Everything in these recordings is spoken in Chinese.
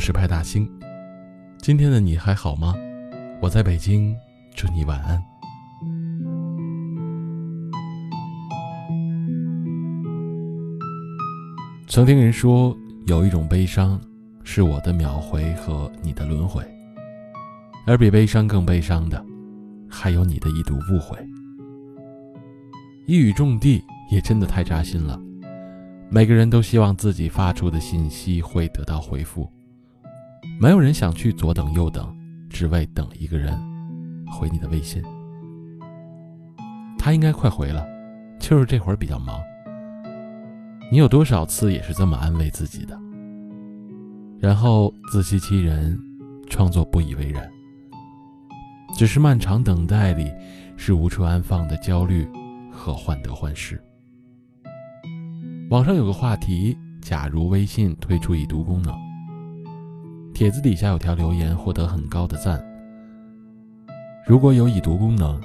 是派大星。今天的你还好吗？我在北京，祝你晚安。曾听人说，有一种悲伤，是我的秒回和你的轮回，而比悲伤更悲伤的，还有你的一度误会。一语中的，也真的太扎心了。每个人都希望自己发出的信息会得到回复，没有人想去左等右等，只为等一个人回你的微信。他应该快回了，就是这会儿比较忙。你有多少次也是这么安慰自己的，然后自欺欺人，装作不以为然。只是漫长等待里，是无处安放的焦虑和患得患失。网上有个话题：假如微信推出已读功能，帖子底下有条留言获得很高的赞。如果有已读功能，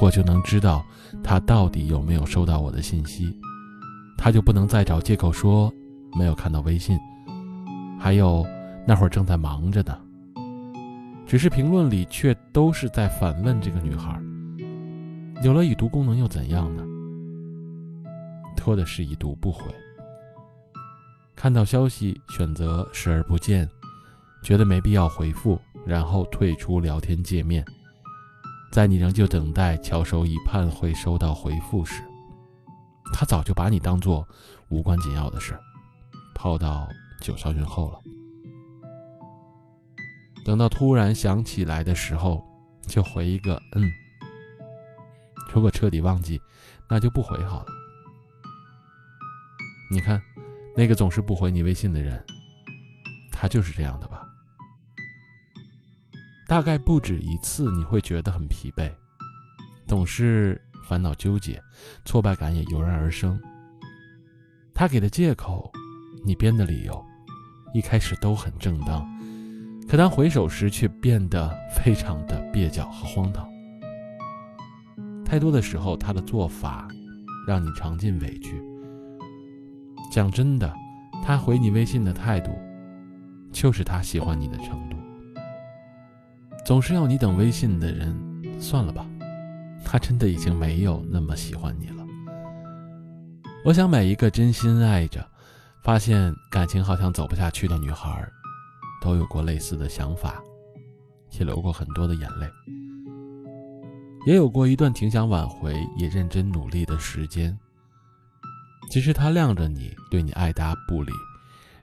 我就能知道他到底有没有收到我的信息，他就不能再找借口说没有看到微信，还有那会儿正在忙着呢。只是评论里却都是在反问这个女孩：有了已读功能又怎样呢？多的是已读不回，看到消息选择视而不见，觉得没必要回复，然后退出聊天界面。在你仍旧等待、翘首以盼会收到回复时，他早就把你当做无关紧要的事，抛到九霄云后了。等到突然想起来的时候，就回一个“嗯”。如果彻底忘记，那就不回好了。你看，那个总是不回你微信的人，他就是这样的吧？大概不止一次，你会觉得很疲惫，总是烦恼纠结，挫败感也油然而生。他给的借口，你编的理由，一开始都很正当，可当回首时，却变得非常的蹩脚和荒唐。太多的时候，他的做法，让你尝尽委屈。讲真的，他回你微信的态度，就是他喜欢你的程度。总是要你等微信的人，算了吧，他真的已经没有那么喜欢你了。我想每一个真心爱着，发现感情好像走不下去的女孩，都有过类似的想法，也流过很多的眼泪，也有过一段挺想挽回也认真努力的时间。其实他晾着你，对你爱答不理，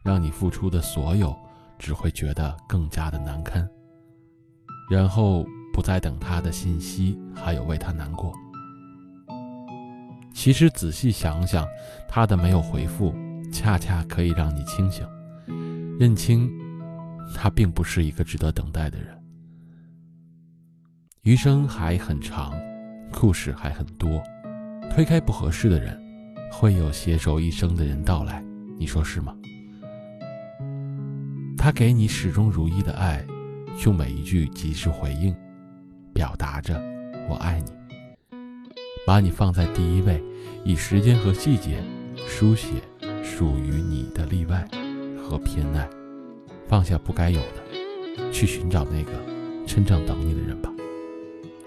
让你付出的所有只会觉得更加的难堪。然后不再等他的信息，还有为他难过。其实仔细想想，他的没有回复，恰恰可以让你清醒，认清他并不是一个值得等待的人。余生还很长，故事还很多，推开不合适的人。会有携手一生的人到来，你说是吗？他给你始终如一的爱，用每一句及时回应，表达着我爱你，把你放在第一位，以时间和细节书写属于你的例外和偏爱，放下不该有的，去寻找那个真正等你的人吧。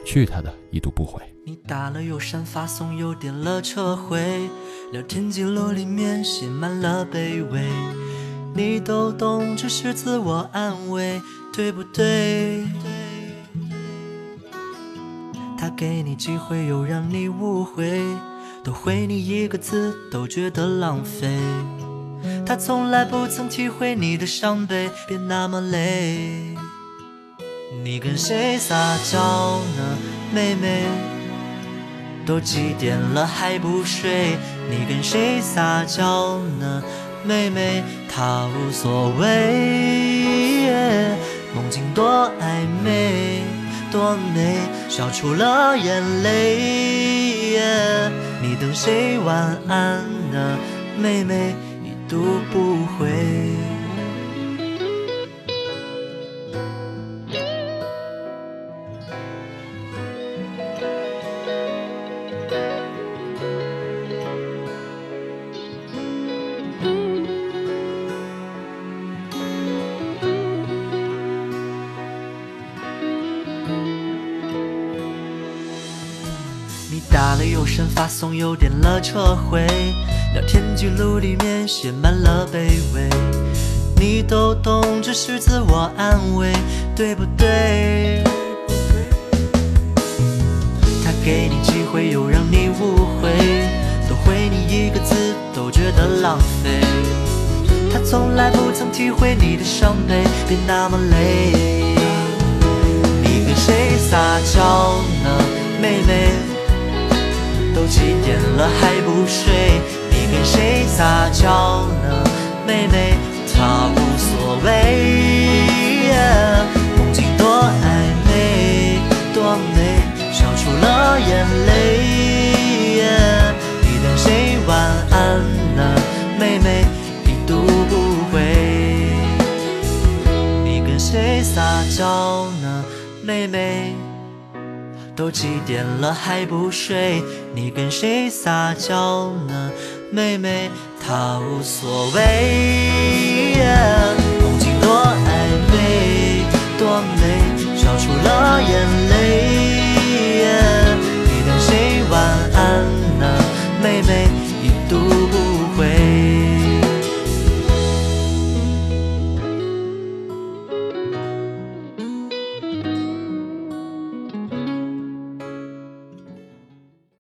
去他的，已读不回。你打了又删，发送又点了撤回，聊天记录里面写满了卑微，你都懂，只是自我安慰，对不对？他给你机会又让你误会，多回你一个字都觉得浪费。他从来不曾体会你的伤悲，别那么累。你跟谁撒娇呢，妹妹？都几点了还不睡？你跟谁撒娇呢，妹妹？他无所谓，曾经多暧昧，多美，笑出了眼泪。你等谁晚安呢，妹妹？已读不回。声发送又点了撤回，聊天记录里面写满了卑微。你都懂，只是自我安慰，对不对？他给你机会又让你误会，多回你一个字都觉得浪费。他从来不曾体会你的伤悲，别那么累。你跟谁撒娇几点了还不睡？你跟谁撒娇呢，妹妹？他无所谓。梦境多暧昧，多美，笑出了眼泪。你等谁晚安呢，妹妹？已读不回。你跟谁撒娇呢，妹妹？都几点了还不睡？你跟谁撒娇呢，妹妹？她无所谓。